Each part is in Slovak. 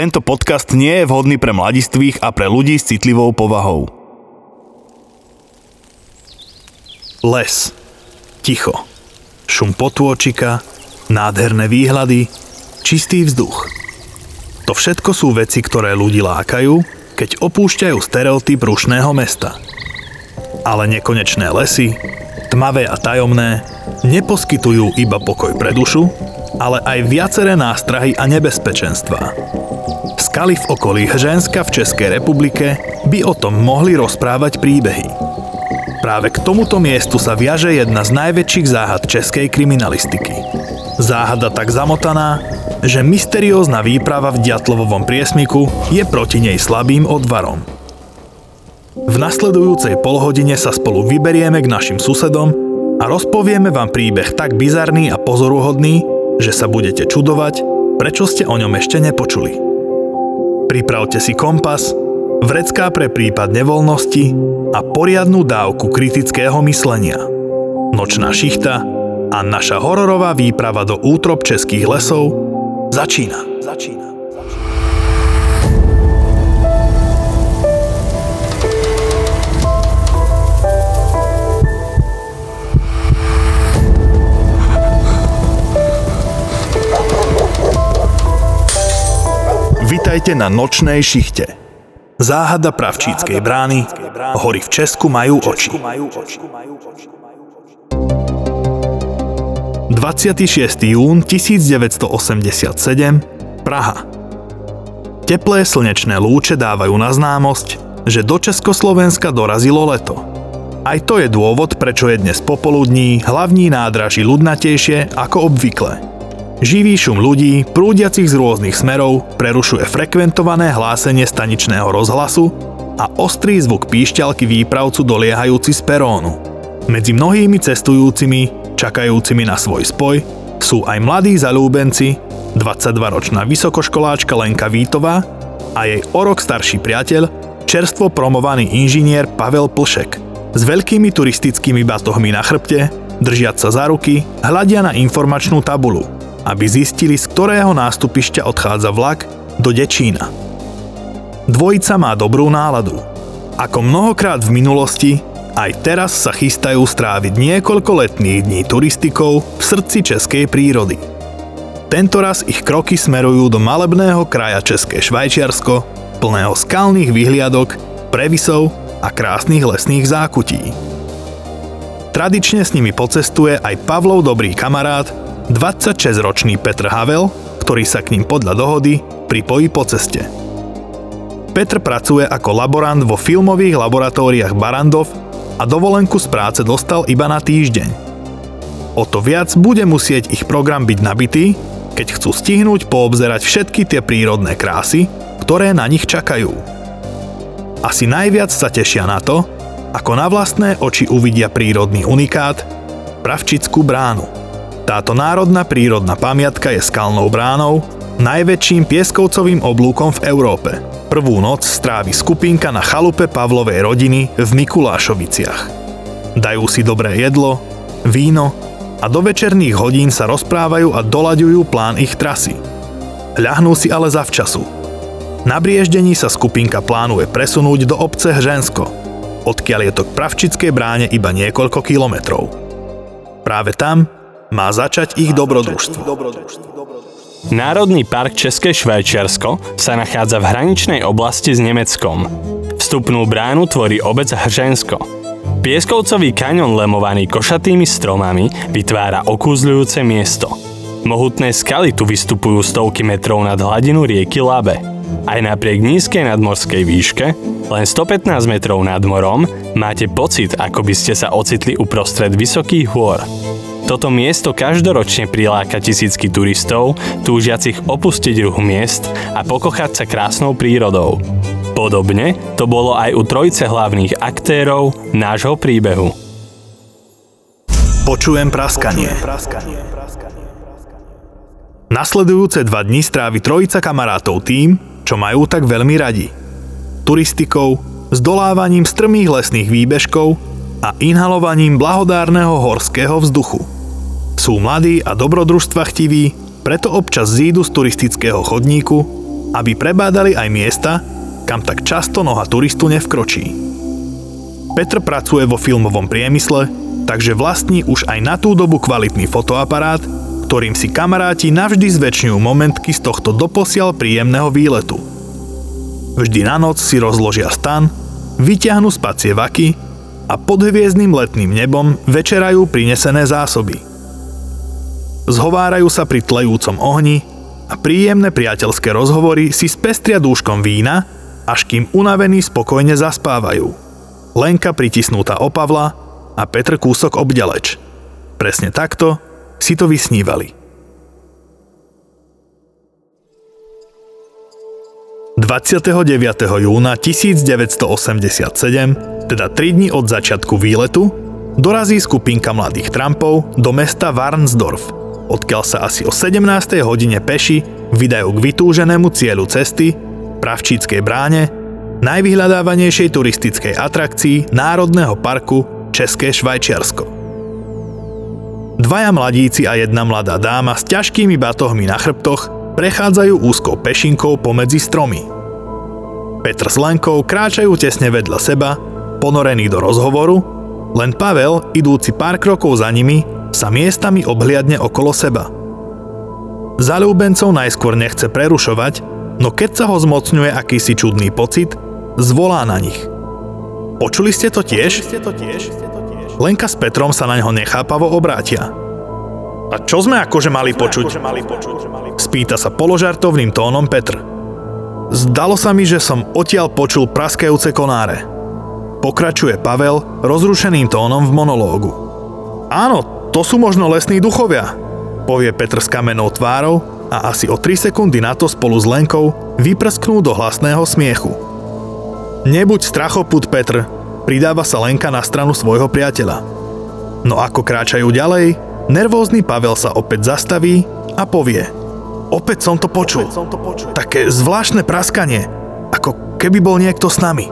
Tento podcast nie je vhodný pre mladistvých a pre ľudí s citlivou povahou. Les. Ticho. Šum potôčika, nádherné výhľady, čistý vzduch. To všetko sú veci, ktoré ľudí lákajú, keď opúšťajú stereotyp rušného mesta. Ale nekonečné lesy, tmavé a tajomné, neposkytujú iba pokoj pre dušu, ale aj viaceré nástrahy a nebezpečenstvá. Skaly v okolí Hženska v Českej republike by o tom mohli rozprávať príbehy. Práve k tomuto miestu sa viaže jedna z najväčších záhad českej kriminalistiky. Záhada tak zamotaná, že mysteriózna výprava v Diatlovovom priesmiku je proti nej slabým odvarom. V nasledujúcej polhodine sa spolu vyberieme k našim susedom a rozpovieme vám príbeh tak bizarný a pozoruhodný, že sa budete čudovať, prečo ste o ňom ešte nepočuli. Pripravte si kompas, vrecká pre prípad nevoľnosti a poriadnu dávku kritického myslenia. Nočná šichta a naša hororová výprava do útrop českých lesov začína. začína. Vítajte na nočnej šichte. Záhada pravčíckej brány, hory v Česku majú oči. 26. jún 1987, Praha. Teplé slnečné lúče dávajú na známosť, že do Československa dorazilo leto. Aj to je dôvod, prečo je dnes popoludní hlavní nádraží ľudnatejšie ako obvykle – Živý šum ľudí, prúdiacich z rôznych smerov, prerušuje frekventované hlásenie staničného rozhlasu a ostrý zvuk píšťalky výpravcu doliehajúci z perónu. Medzi mnohými cestujúcimi, čakajúcimi na svoj spoj, sú aj mladí zalúbenci, 22-ročná vysokoškoláčka Lenka Vítová a jej o rok starší priateľ, čerstvo promovaný inžinier Pavel Plšek. S veľkými turistickými batohmi na chrbte, držiať sa za ruky, hľadia na informačnú tabulu – aby zistili, z ktorého nástupišťa odchádza vlak do Dečína. Dvojica má dobrú náladu. Ako mnohokrát v minulosti, aj teraz sa chystajú stráviť niekoľko letných dní turistikou v srdci českej prírody. Tentoraz ich kroky smerujú do malebného kraja České Švajčiarsko, plného skalných vyhliadok, previsov a krásnych lesných zákutí. Tradične s nimi pocestuje aj Pavlov dobrý kamarát 26-ročný Petr Havel, ktorý sa k ním podľa dohody pripojí po ceste. Petr pracuje ako laborant vo filmových laboratóriách Barandov a dovolenku z práce dostal iba na týždeň. O to viac bude musieť ich program byť nabitý, keď chcú stihnúť poobzerať všetky tie prírodné krásy, ktoré na nich čakajú. Asi najviac sa tešia na to, ako na vlastné oči uvidia prírodný unikát Pravčickú bránu – táto národná prírodná pamiatka je skalnou bránou, najväčším pieskovcovým oblúkom v Európe. Prvú noc strávi skupinka na chalupe Pavlovej rodiny v Mikulášoviciach. Dajú si dobré jedlo, víno a do večerných hodín sa rozprávajú a dolaďujú plán ich trasy. Ľahnú si ale zavčasu. Na brieždení sa skupinka plánuje presunúť do obce Hžensko, odkiaľ je to k Pravčickej bráne iba niekoľko kilometrov. Práve tam má začať ich dobrodružstvo. Národný park České Švajčiarsko sa nachádza v hraničnej oblasti s Nemeckom. Vstupnú bránu tvorí obec Hržensko. Pieskovcový kaňon lemovaný košatými stromami vytvára okúzľujúce miesto. Mohutné skaly tu vystupujú stovky metrov nad hladinu rieky Labe. Aj napriek nízkej nadmorskej výške, len 115 metrov nad morom, máte pocit, ako by ste sa ocitli uprostred vysokých hôr. Toto miesto každoročne priláka tisícky turistov, túžiacich opustiť ruch miest a pokochať sa krásnou prírodou. Podobne to bolo aj u trojce hlavných aktérov nášho príbehu. Počujem praskanie. Nasledujúce dva dni strávi trojica kamarátov tým, čo majú tak veľmi radi. Turistikou, zdolávaním strmých lesných výbežkov a inhalovaním blahodárneho horského vzduchu. Sú mladí a dobrodružstva chtiví, preto občas zídu z turistického chodníku, aby prebádali aj miesta, kam tak často noha turistu nevkročí. Petr pracuje vo filmovom priemysle, takže vlastní už aj na tú dobu kvalitný fotoaparát, ktorým si kamaráti navždy zväčšňujú momentky z tohto doposiaľ príjemného výletu. Vždy na noc si rozložia stan, vyťahnú spacie vaky a pod hviezdnym letným nebom večerajú prinesené zásoby. Zhovárajú sa pri tlejúcom ohni a príjemné priateľské rozhovory si spestria dúškom vína, až kým unavení spokojne zaspávajú. Lenka pritisnutá o Pavla a Petr kúsok obďaleč. Presne takto si to vysnívali. 29. júna 1987, teda 3 dní od začiatku výletu, dorazí skupinka mladých Trumpov do mesta Warnsdorf, odkiaľ sa asi o 17. hodine peši vydajú k vytúženému cieľu cesty, Pravčíckej bráne, najvyhľadávanejšej turistickej atrakcii Národného parku České Švajčiarsko. Dvaja mladíci a jedna mladá dáma s ťažkými batohmi na chrbtoch prechádzajú úzkou pešinkou pomedzi stromy. Petr s Lenkou kráčajú tesne vedľa seba, ponorení do rozhovoru, len Pavel, idúci pár krokov za nimi, sa miestami obhliadne okolo seba. Zalúbencov najskôr nechce prerušovať, no keď sa ho zmocňuje akýsi čudný pocit, zvolá na nich. Počuli ste to tiež? Lenka s Petrom sa na ňo nechápavo obrátia. A čo sme akože mali počuť? Spýta sa položartovným tónom Petr. Zdalo sa mi, že som odtiaľ počul praskajúce konáre. Pokračuje Pavel rozrušeným tónom v monológu. Áno, to sú možno lesní duchovia, povie Petr s kamenou tvárou a asi o 3 sekundy na to spolu s Lenkou vyprsknú do hlasného smiechu. Nebuď strachoput, Petr, pridáva sa Lenka na stranu svojho priateľa. No ako kráčajú ďalej, nervózny Pavel sa opäť zastaví a povie – Opäť som to počul. Som to počul. Také zvláštne praskanie, ako keby bol niekto s nami.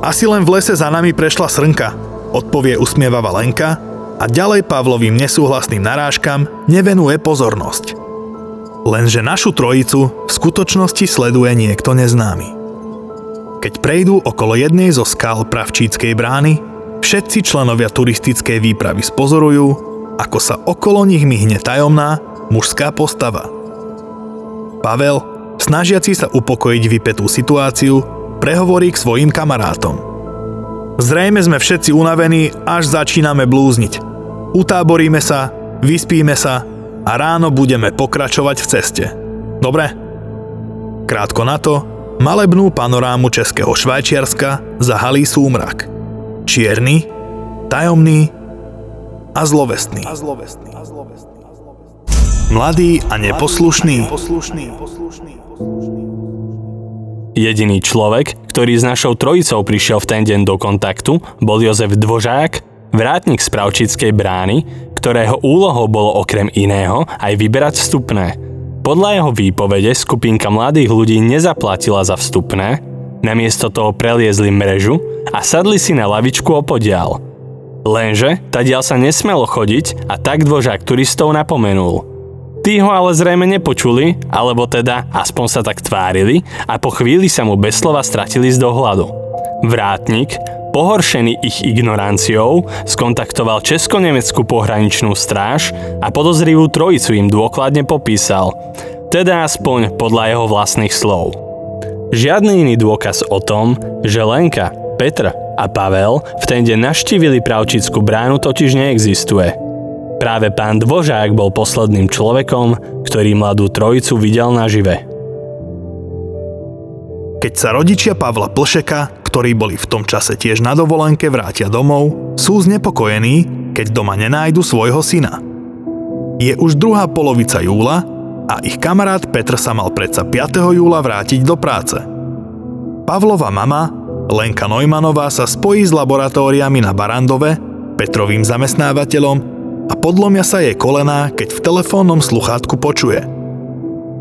Asi len v lese za nami prešla srnka, odpovie usmievava Lenka a ďalej Pavlovým nesúhlasným narážkam nevenuje pozornosť. Lenže našu trojicu v skutočnosti sleduje niekto neznámy. Keď prejdú okolo jednej zo skal Pravčíckej brány, všetci členovia turistickej výpravy spozorujú, ako sa okolo nich myhne tajomná mužská postava – Pavel, snažiaci sa upokojiť vypetú situáciu, prehovorí k svojim kamarátom. Zrejme sme všetci unavení, až začíname blúzniť. Utáboríme sa, vyspíme sa a ráno budeme pokračovať v ceste. Dobre? Krátko na to, malebnú panorámu Českého Švajčiarska zahalí súmrak. Čierny, tajomný a zlovestný. A zlovestný. Mladý a neposlušný. Jediný človek, ktorý s našou trojicou prišiel v ten deň do kontaktu, bol Jozef Dvožák, vrátnik z Pravčickej brány, ktorého úlohou bolo okrem iného aj vyberať vstupné. Podľa jeho výpovede skupinka mladých ľudí nezaplatila za vstupné, namiesto toho preliezli mrežu a sadli si na lavičku opodial. Lenže tadiaľ sa nesmelo chodiť a tak dvožák turistov napomenul – Tí ho ale zrejme nepočuli, alebo teda aspoň sa tak tvárili a po chvíli sa mu bez slova stratili z dohľadu. Vrátnik, pohoršený ich ignoranciou, skontaktoval Česko-Nemeckú pohraničnú stráž a podozrivú trojicu im dôkladne popísal, teda aspoň podľa jeho vlastných slov. Žiadny iný dôkaz o tom, že Lenka, Petr a Pavel v ten deň naštívili Pravčickú bránu totiž neexistuje – Práve pán Dvožák bol posledným človekom, ktorý mladú trojicu videl nažive. Keď sa rodičia Pavla Plšeka, ktorí boli v tom čase tiež na dovolenke, vrátia domov, sú znepokojení, keď doma nenájdu svojho syna. Je už druhá polovica júla a ich kamarát Petr sa mal predsa 5. júla vrátiť do práce. Pavlova mama, Lenka Neumannová sa spojí s laboratóriami na Barandove, Petrovým zamestnávateľom a podlomia sa jej kolená, keď v telefónnom sluchátku počuje.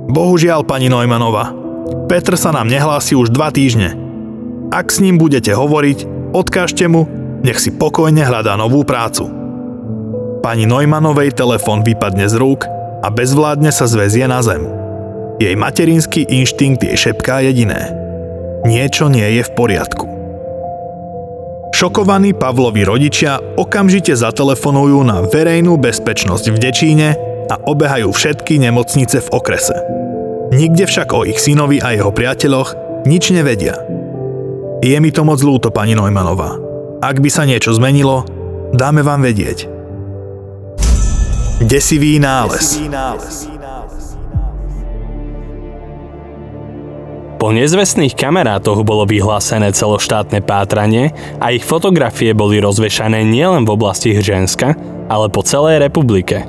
Bohužiaľ, pani Neumanova, Petr sa nám nehlási už dva týždne. Ak s ním budete hovoriť, odkážte mu, nech si pokojne hľadá novú prácu. Pani Neumannovej telefón vypadne z rúk a bezvládne sa zväzie na zem. Jej materinský inštinkt jej šepká jediné. Niečo nie je v poriadku. Šokovaní Pavlovi rodičia okamžite zatelefonujú na verejnú bezpečnosť v Dečíne a obehajú všetky nemocnice v okrese. Nikde však o ich synovi a jeho priateľoch nič nevedia. Je mi to moc ľúto, pani Neumannová. Ak by sa niečo zmenilo, dáme vám vedieť. Desivý nález. Desivý nález. Po nezvestných kamarátoch bolo vyhlásené celoštátne pátranie a ich fotografie boli rozvešané nielen v oblasti Hrženska, ale po celej republike.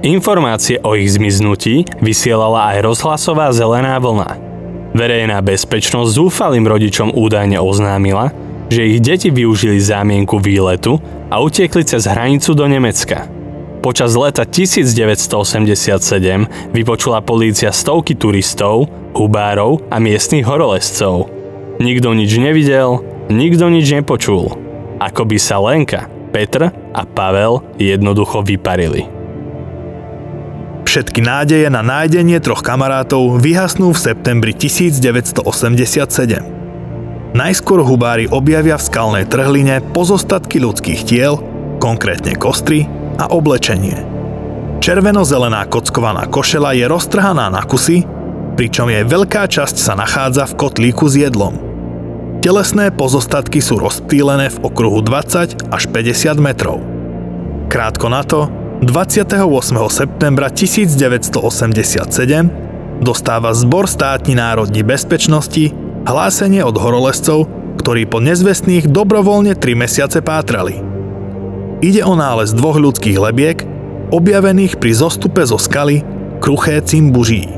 Informácie o ich zmiznutí vysielala aj rozhlasová zelená vlna. Verejná bezpečnosť zúfalým rodičom údajne oznámila, že ich deti využili zámienku výletu a utiekli cez hranicu do Nemecka – Počas leta 1987 vypočula polícia stovky turistov, hubárov a miestnych horolezcov. Nikto nič nevidel, nikto nič nepočul. Ako by sa Lenka, Petr a Pavel jednoducho vyparili. Všetky nádeje na nájdenie troch kamarátov vyhasnú v septembri 1987. Najskôr hubári objavia v skalnej trhline pozostatky ľudských tiel, konkrétne kostry a oblečenie. Červeno-zelená kockovaná košela je roztrhaná na kusy, pričom jej veľká časť sa nachádza v kotlíku s jedlom. Telesné pozostatky sú rozptýlené v okruhu 20 až 50 metrov. Krátko na to, 28. septembra 1987 dostáva Zbor státni národní bezpečnosti hlásenie od horolezcov, ktorí po nezvestných dobrovoľne 3 mesiace pátrali – Ide o nález dvoch ľudských lebiek, objavených pri zostupe zo skaly Kruché Cimbuží.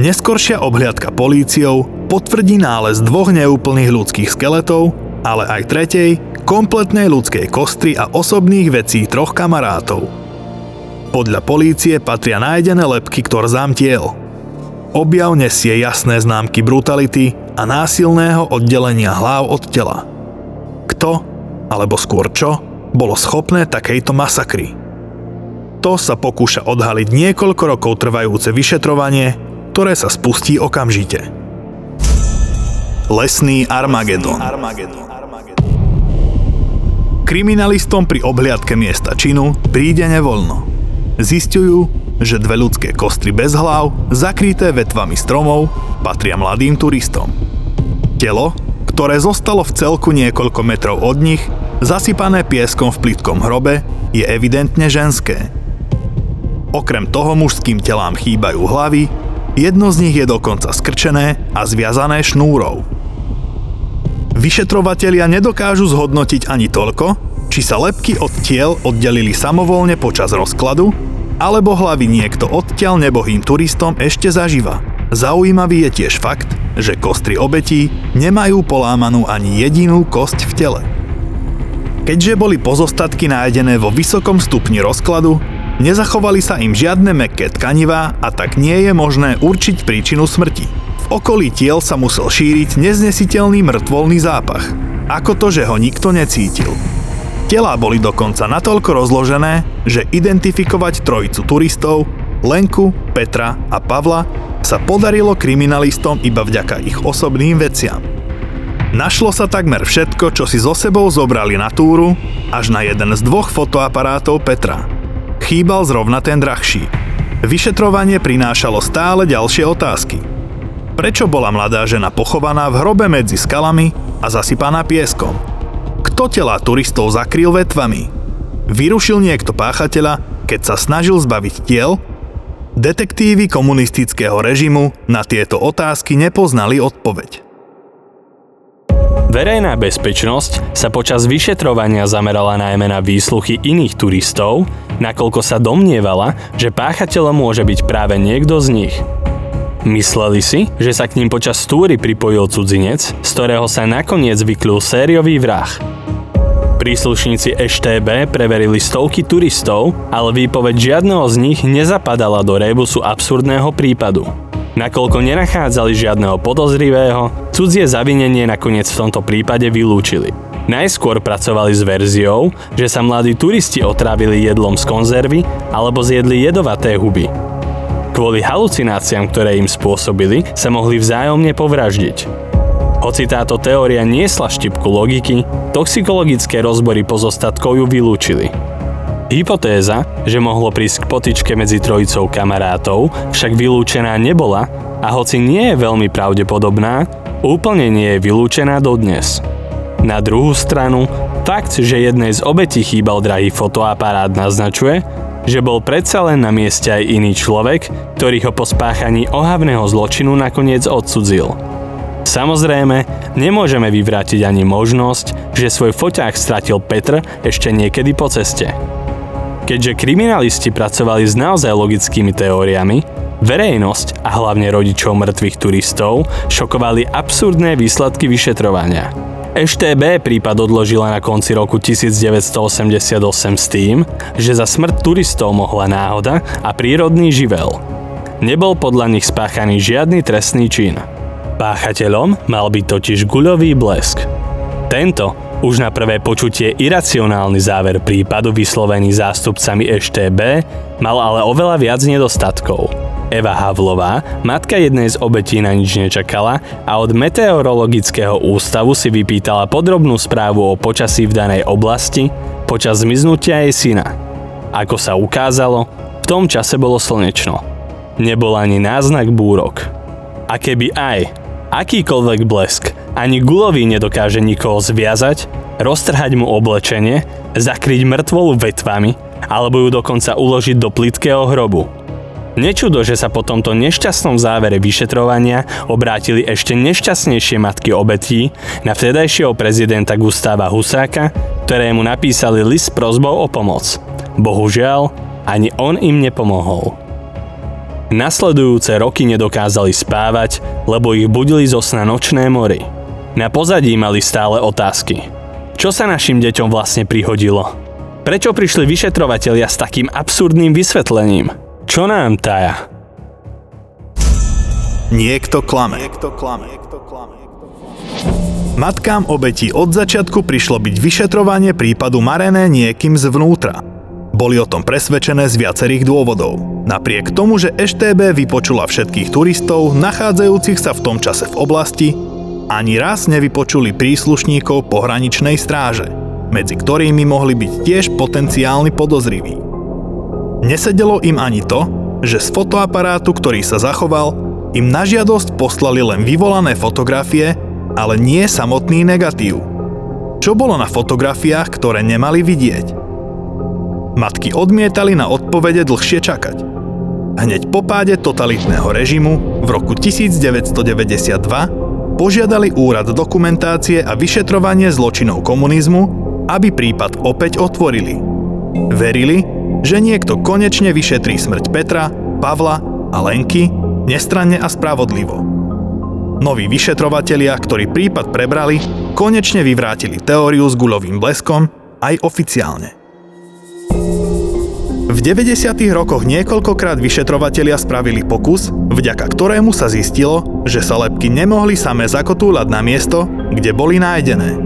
Neskoršia obhliadka políciou potvrdí nález dvoch neúplných ľudských skeletov, ale aj tretej, kompletnej ľudskej kostry a osobných vecí troch kamarátov. Podľa polície patria nájdené lepky k torzám tiel. Objav nesie jasné známky brutality a násilného oddelenia hlav od tela. Kto, alebo skôr čo, bolo schopné takejto masakry. To sa pokúša odhaliť niekoľko rokov trvajúce vyšetrovanie, ktoré sa spustí okamžite. Lesný Armagedon. Kriminalistom pri obhliadke miesta činu príde nevoľno. Zistujú, že dve ľudské kostry bez hlav, zakryté vetvami stromov, patria mladým turistom. Telo, ktoré zostalo v celku niekoľko metrov od nich, zasypané pieskom v plitkom hrobe, je evidentne ženské. Okrem toho mužským telám chýbajú hlavy, jedno z nich je dokonca skrčené a zviazané šnúrou. Vyšetrovatelia nedokážu zhodnotiť ani toľko, či sa lepky od tiel oddelili samovolne počas rozkladu, alebo hlavy niekto odtiaľ nebohým turistom ešte zaživa. Zaujímavý je tiež fakt, že kostry obetí nemajú polámanú ani jedinú kosť v tele. Keďže boli pozostatky nájdené vo vysokom stupni rozkladu, nezachovali sa im žiadne mekké tkanivá a tak nie je možné určiť príčinu smrti. V okolí tiel sa musel šíriť neznesiteľný mŕtvolný zápach. Ako to, že ho nikto necítil. Telá boli dokonca natoľko rozložené, že identifikovať trojicu turistov, Lenku, Petra a Pavla sa podarilo kriminalistom iba vďaka ich osobným veciam. Našlo sa takmer všetko, čo si so sebou zobrali na túru, až na jeden z dvoch fotoaparátov Petra. Chýbal zrovna ten drahší. Vyšetrovanie prinášalo stále ďalšie otázky. Prečo bola mladá žena pochovaná v hrobe medzi skalami a zasypaná pieskom? Kto tela turistov zakryl vetvami? Vyrušil niekto páchateľa, keď sa snažil zbaviť tiel Detektívy komunistického režimu na tieto otázky nepoznali odpoveď. Verejná bezpečnosť sa počas vyšetrovania zamerala najmä na výsluchy iných turistov, nakoľko sa domnievala, že páchateľom môže byť práve niekto z nich. Mysleli si, že sa k ním počas túry pripojil cudzinec, z ktorého sa nakoniec vyklul sériový vrah. Príslušníci EŠTB preverili stovky turistov, ale výpoveď žiadneho z nich nezapadala do rebusu absurdného prípadu. Nakoľko nenachádzali žiadneho podozrivého, cudzie zavinenie nakoniec v tomto prípade vylúčili. Najskôr pracovali s verziou, že sa mladí turisti otrávili jedlom z konzervy alebo zjedli jedovaté huby. Kvôli halucináciám, ktoré im spôsobili, sa mohli vzájomne povraždiť. Hoci táto teória niesla štipku logiky, toxikologické rozbory pozostatkov ju vylúčili. Hypotéza, že mohlo prísť k potičke medzi trojicou kamarátov, však vylúčená nebola a hoci nie je veľmi pravdepodobná, úplne nie je vylúčená dodnes. Na druhú stranu, fakt, že jednej z obetí chýbal drahý fotoaparát naznačuje, že bol predsa len na mieste aj iný človek, ktorý ho po spáchaní ohavného zločinu nakoniec odsudzil. Samozrejme, nemôžeme vyvrátiť ani možnosť, že svoj foťák stratil Petr ešte niekedy po ceste. Keďže kriminalisti pracovali s naozaj logickými teóriami, verejnosť a hlavne rodičov mŕtvych turistov šokovali absurdné výsledky vyšetrovania – EŠTB prípad odložila na konci roku 1988 s tým, že za smrť turistov mohla náhoda a prírodný živel. Nebol podľa nich spáchaný žiadny trestný čin. Páchateľom mal byť totiž guľový blesk. Tento, už na prvé počutie iracionálny záver prípadu vyslovený zástupcami EŠTB, mal ale oveľa viac nedostatkov – Eva Havlová, matka jednej z obetí na nič nečakala a od Meteorologického ústavu si vypýtala podrobnú správu o počasí v danej oblasti počas zmiznutia jej syna. Ako sa ukázalo, v tom čase bolo slnečno. Nebol ani náznak búrok. A keby aj akýkoľvek blesk ani gulový nedokáže nikoho zviazať, roztrhať mu oblečenie, zakryť mŕtvolu vetvami alebo ju dokonca uložiť do plitkého hrobu – Nečudo, že sa po tomto nešťastnom závere vyšetrovania obrátili ešte nešťastnejšie matky obetí na vtedajšieho prezidenta Gustáva Husáka, ktorému napísali list s prozbou o pomoc. Bohužiaľ, ani on im nepomohol. Nasledujúce roky nedokázali spávať, lebo ich budili zo sna nočné mory. Na pozadí mali stále otázky. Čo sa našim deťom vlastne prihodilo? Prečo prišli vyšetrovatelia s takým absurdným vysvetlením? Čo nám taja? Niekto klame. Matkám obetí od začiatku prišlo byť vyšetrovanie prípadu marené niekým zvnútra. Boli o tom presvedčené z viacerých dôvodov. Napriek tomu, že EŠTB vypočula všetkých turistov nachádzajúcich sa v tom čase v oblasti, ani raz nevypočuli príslušníkov pohraničnej stráže, medzi ktorými mohli byť tiež potenciálni podozriví. Nesedelo im ani to, že z fotoaparátu, ktorý sa zachoval, im na žiadosť poslali len vyvolané fotografie, ale nie samotný negatív. Čo bolo na fotografiách, ktoré nemali vidieť? Matky odmietali na odpovede dlhšie čakať. Hneď po páde totalitného režimu v roku 1992 požiadali Úrad dokumentácie a vyšetrovanie zločinov komunizmu, aby prípad opäť otvorili. Verili, že niekto konečne vyšetrí smrť Petra, Pavla a Lenky nestranne a spravodlivo. Noví vyšetrovatelia, ktorí prípad prebrali, konečne vyvrátili teóriu s guľovým bleskom aj oficiálne. V 90. rokoch niekoľkokrát vyšetrovatelia spravili pokus, vďaka ktorému sa zistilo, že sa lepky nemohli same zakotúľať na miesto, kde boli nájdené.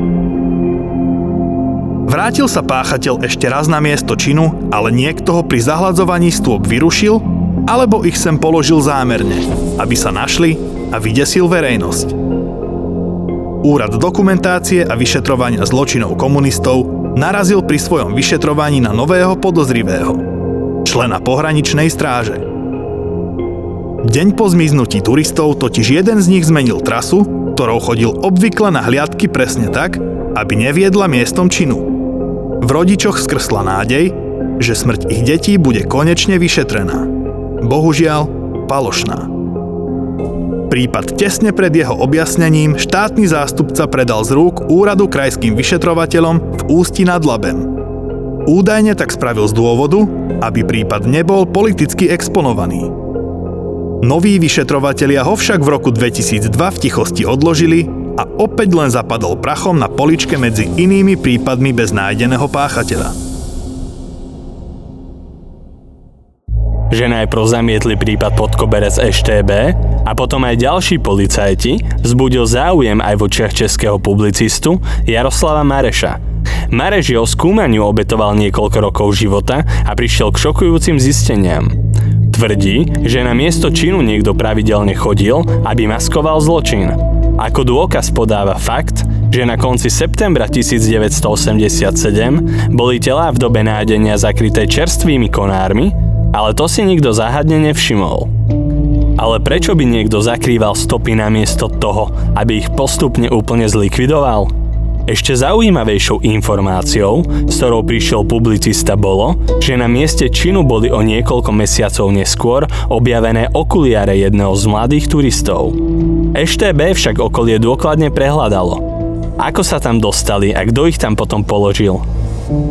Vrátil sa páchateľ ešte raz na miesto činu, ale niekto ho pri zahľadzovaní stôp vyrušil, alebo ich sem položil zámerne, aby sa našli a vydesil verejnosť. Úrad dokumentácie a vyšetrovania zločinov komunistov narazil pri svojom vyšetrovaní na nového podozrivého, člena pohraničnej stráže. Deň po zmiznutí turistov totiž jeden z nich zmenil trasu, ktorou chodil obvykle na hliadky presne tak, aby neviedla miestom činu. V rodičoch skrsla nádej, že smrť ich detí bude konečne vyšetrená. Bohužiaľ, palošná. Prípad tesne pred jeho objasnením štátny zástupca predal z rúk úradu krajským vyšetrovateľom v Ústi nad Labem. Údajne tak spravil z dôvodu, aby prípad nebol politicky exponovaný. Noví vyšetrovatelia ho však v roku 2002 v tichosti odložili a opäť len zapadol prachom na poličke medzi inými prípadmi bez nájdeného páchateľa. Že najprv zamietli prípad pod koberec EŠTB a potom aj ďalší policajti vzbudil záujem aj v očiach českého publicistu Jaroslava Mareša. Mareš o skúmaniu obetoval niekoľko rokov života a prišiel k šokujúcim zisteniam. Tvrdí, že na miesto činu niekto pravidelne chodil, aby maskoval zločin. Ako dôkaz podáva fakt, že na konci septembra 1987 boli telá v dobe nájdenia zakryté čerstvými konármi, ale to si nikto záhadne nevšimol. Ale prečo by niekto zakrýval stopy namiesto toho, aby ich postupne úplne zlikvidoval? Ešte zaujímavejšou informáciou, s ktorou prišiel publicista bolo, že na mieste činu boli o niekoľko mesiacov neskôr objavené okuliare jedného z mladých turistov. EŠTB však okolie dôkladne prehľadalo ako sa tam dostali a kto ich tam potom položil?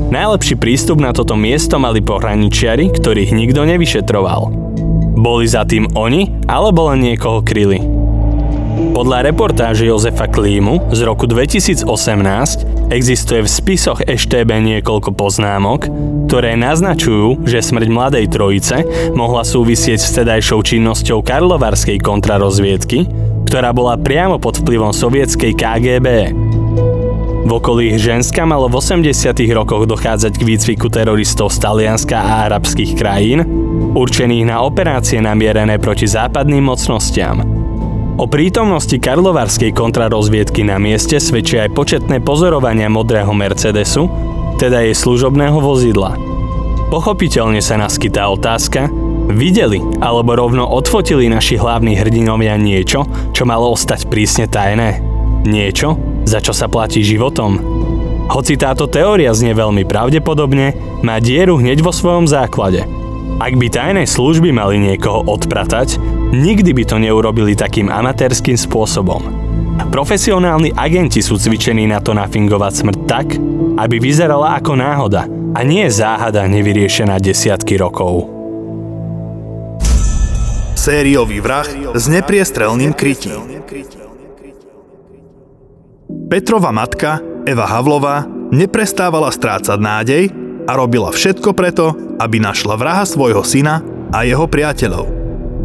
Najlepší prístup na toto miesto mali pohraničiari, ktorých nikto nevyšetroval. Boli za tým oni, alebo len niekoho kryli? Podľa reportáže Jozefa Klímu z roku 2018 existuje v spisoch EŠTB niekoľko poznámok, ktoré naznačujú, že smrť mladej trojice mohla súvisieť s vtedajšou činnosťou karlovarskej kontrarozviedky, ktorá bola priamo pod vplyvom sovietskej KGB. V okolí Ženska malo v 80. rokoch dochádzať k výcviku teroristov z Talianska a arabských krajín, určených na operácie namierené proti západným mocnostiam. O prítomnosti karlovarskej kontrarozviedky na mieste svedčia aj početné pozorovania modrého Mercedesu, teda jej služobného vozidla. Pochopiteľne sa naskytá otázka, videli alebo rovno odfotili naši hlavní hrdinovia niečo, čo malo ostať prísne tajné? Niečo, za čo sa platí životom. Hoci táto teória znie veľmi pravdepodobne, má dieru hneď vo svojom základe. Ak by tajné služby mali niekoho odpratať, nikdy by to neurobili takým amatérským spôsobom. Profesionálni agenti sú cvičení na to nafingovať smrť tak, aby vyzerala ako náhoda a nie záhada nevyriešená desiatky rokov. Sériový vrah s nepriestrelným krytím. Petrova matka, Eva Havlová, neprestávala strácať nádej a robila všetko preto, aby našla vraha svojho syna a jeho priateľov.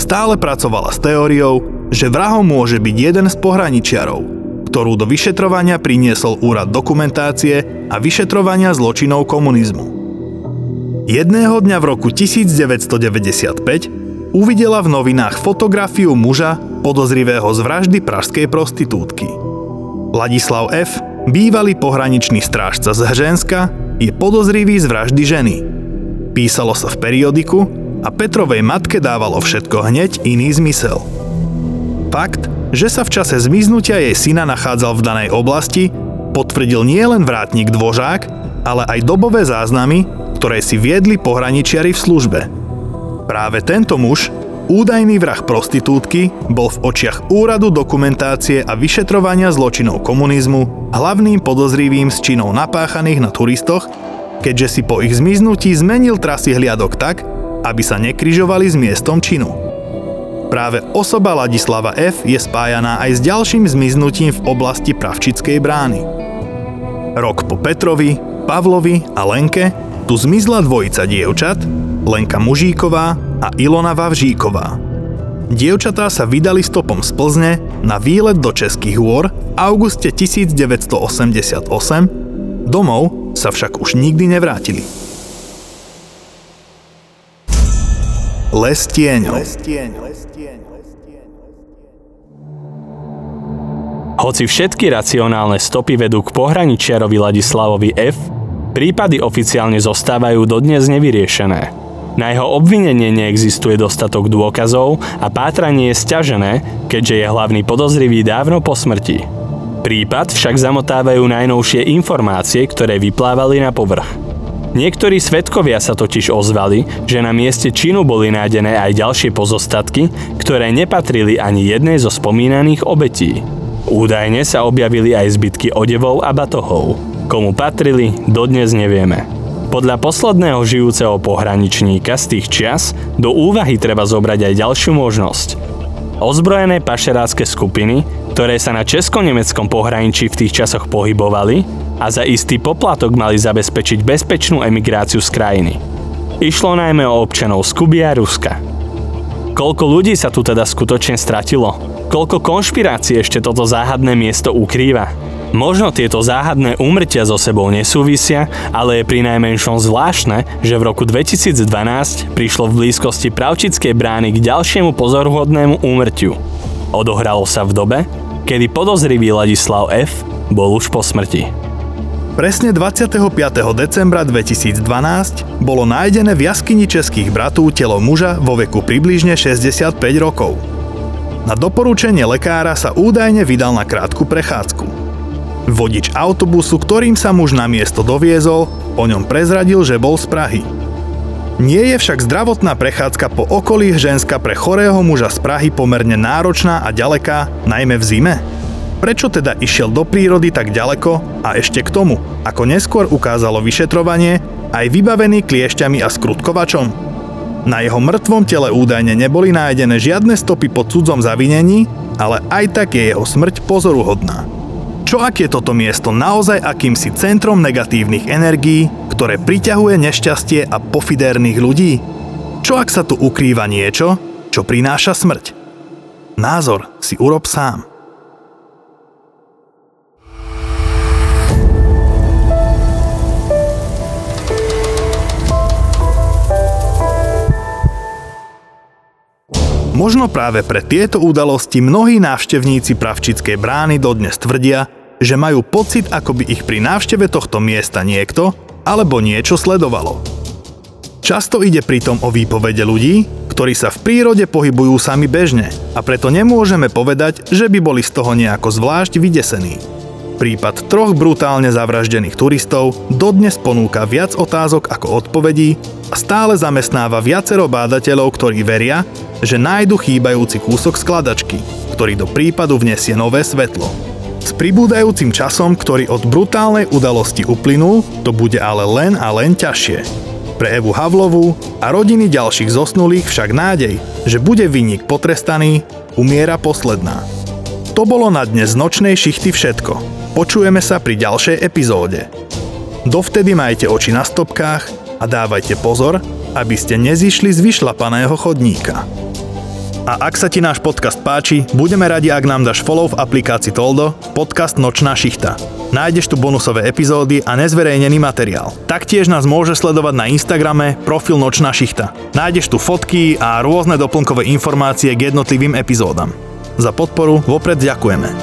Stále pracovala s teóriou, že vrahom môže byť jeden z pohraničiarov, ktorú do vyšetrovania priniesol úrad dokumentácie a vyšetrovania zločinov komunizmu. Jedného dňa v roku 1995 uvidela v novinách fotografiu muža podozrivého z vraždy pražskej prostitútky. Ladislav F., bývalý pohraničný strážca z Hženska, je podozrivý z vraždy ženy. Písalo sa v periodiku a Petrovej matke dávalo všetko hneď iný zmysel. Fakt, že sa v čase zmiznutia jej syna nachádzal v danej oblasti, potvrdil nielen vrátnik Dvožák, ale aj dobové záznamy, ktoré si viedli pohraničiari v službe. Práve tento muž Údajný vrah prostitútky bol v očiach Úradu dokumentácie a vyšetrovania zločinov komunizmu hlavným podozrivým z činov napáchaných na turistoch, keďže si po ich zmiznutí zmenil trasy hliadok tak, aby sa nekryžovali s miestom činu. Práve osoba Ladislava F. je spájaná aj s ďalším zmiznutím v oblasti Pravčickej brány. Rok po Petrovi, Pavlovi a Lenke tu zmizla dvojica dievčat, Lenka Mužíková a Ilona Vavžíková. Dievčatá sa vydali stopom z Plzne na výlet do Českých hôr v auguste 1988, domov sa však už nikdy nevrátili. Les tieňov. Hoci všetky racionálne stopy vedú k pohraničiarovi Ladislavovi F, prípady oficiálne zostávajú dodnes nevyriešené. Na jeho obvinenie neexistuje dostatok dôkazov a pátranie je stiažené, keďže je hlavný podozrivý dávno po smrti. Prípad však zamotávajú najnovšie informácie, ktoré vyplávali na povrch. Niektorí svetkovia sa totiž ozvali, že na mieste činu boli nájdené aj ďalšie pozostatky, ktoré nepatrili ani jednej zo spomínaných obetí. Údajne sa objavili aj zbytky odevov a batohov. Komu patrili, dodnes nevieme. Podľa posledného žijúceho pohraničníka z tých čias do úvahy treba zobrať aj ďalšiu možnosť. Ozbrojené pašerácké skupiny, ktoré sa na česko-nemeckom pohraničí v tých časoch pohybovali a za istý poplatok mali zabezpečiť bezpečnú emigráciu z krajiny. Išlo najmä o občanov z Kuby a Ruska. Koľko ľudí sa tu teda skutočne stratilo? Koľko konšpirácií ešte toto záhadné miesto ukrýva? Možno tieto záhadné úmrtia so sebou nesúvisia, ale je pri najmenšom zvláštne, že v roku 2012 prišlo v blízkosti Pravčickej brány k ďalšiemu pozoruhodnému úmrtiu. Odohralo sa v dobe, kedy podozrivý Ladislav F. bol už po smrti. Presne 25. decembra 2012 bolo nájdené v jaskyni českých bratú telo muža vo veku približne 65 rokov. Na doporučenie lekára sa údajne vydal na krátku prechádzku. Vodič autobusu, ktorým sa muž na miesto doviezol, o ňom prezradil, že bol z Prahy. Nie je však zdravotná prechádzka po okolí ženská pre chorého muža z Prahy pomerne náročná a ďaleká, najmä v zime? Prečo teda išiel do prírody tak ďaleko a ešte k tomu, ako neskôr ukázalo vyšetrovanie, aj vybavený kliešťami a skrutkovačom? Na jeho mŕtvom tele údajne neboli nájdené žiadne stopy po cudzom zavinení, ale aj tak je jeho smrť pozoruhodná. Čo ak je toto miesto naozaj akýmsi centrom negatívnych energií, ktoré priťahuje nešťastie a pofidérnych ľudí? Čo ak sa tu ukrýva niečo, čo prináša smrť? Názor si urob sám. Možno práve pre tieto udalosti mnohí návštevníci Pravčickej brány dodnes tvrdia, že majú pocit, ako by ich pri návšteve tohto miesta niekto alebo niečo sledovalo. Často ide pritom o výpovede ľudí, ktorí sa v prírode pohybujú sami bežne a preto nemôžeme povedať, že by boli z toho nejako zvlášť vydesení. Prípad troch brutálne zavraždených turistov dodnes ponúka viac otázok ako odpovedí a stále zamestnáva viacero bádateľov, ktorí veria, že nájdu chýbajúci kúsok skladačky, ktorý do prípadu vnesie nové svetlo. S pribúdajúcim časom, ktorý od brutálnej udalosti uplynul, to bude ale len a len ťažšie. Pre Evu Havlovú a rodiny ďalších zosnulých však nádej, že bude vinník potrestaný, umiera posledná. To bolo na dnes nočnej šichty všetko. Počujeme sa pri ďalšej epizóde. Dovtedy majte oči na stopkách a dávajte pozor, aby ste nezišli z vyšlapaného chodníka. A ak sa ti náš podcast páči, budeme radi, ak nám dáš follow v aplikácii Toldo, podcast Nočná šichta. Nájdeš tu bonusové epizódy a nezverejnený materiál. Taktiež nás môže sledovať na Instagrame profil Nočná šichta. Nájdeš tu fotky a rôzne doplnkové informácie k jednotlivým epizódam. Za podporu vopred ďakujeme.